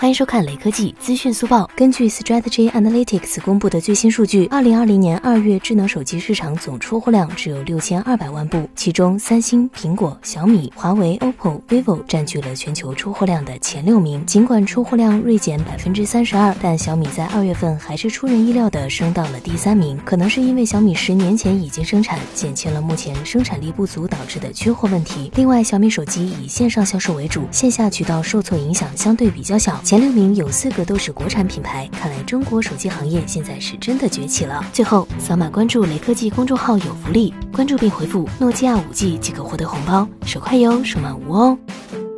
欢迎收看雷科技资讯速报。根据 Strategy Analytics 公布的最新数据，二零二零年二月智能手机市场总出货量只有六千二百万部，其中三星、苹果、小米、华为、OPPO、vivo 占据了全球出货量的前六名。尽管出货量锐减百分之三十二，但小米在二月份还是出人意料的升到了第三名。可能是因为小米十年前已经生产，减轻了目前生产力不足导致的缺货问题。另外，小米手机以线上销售为主，线下渠道受挫影响相对比较小。前六名有四个都是国产品牌，看来中国手机行业现在是真的崛起了。最后，扫码关注雷科技公众号有福利，关注并回复诺基亚五 G 即可获得红包，手快有，手慢无哦。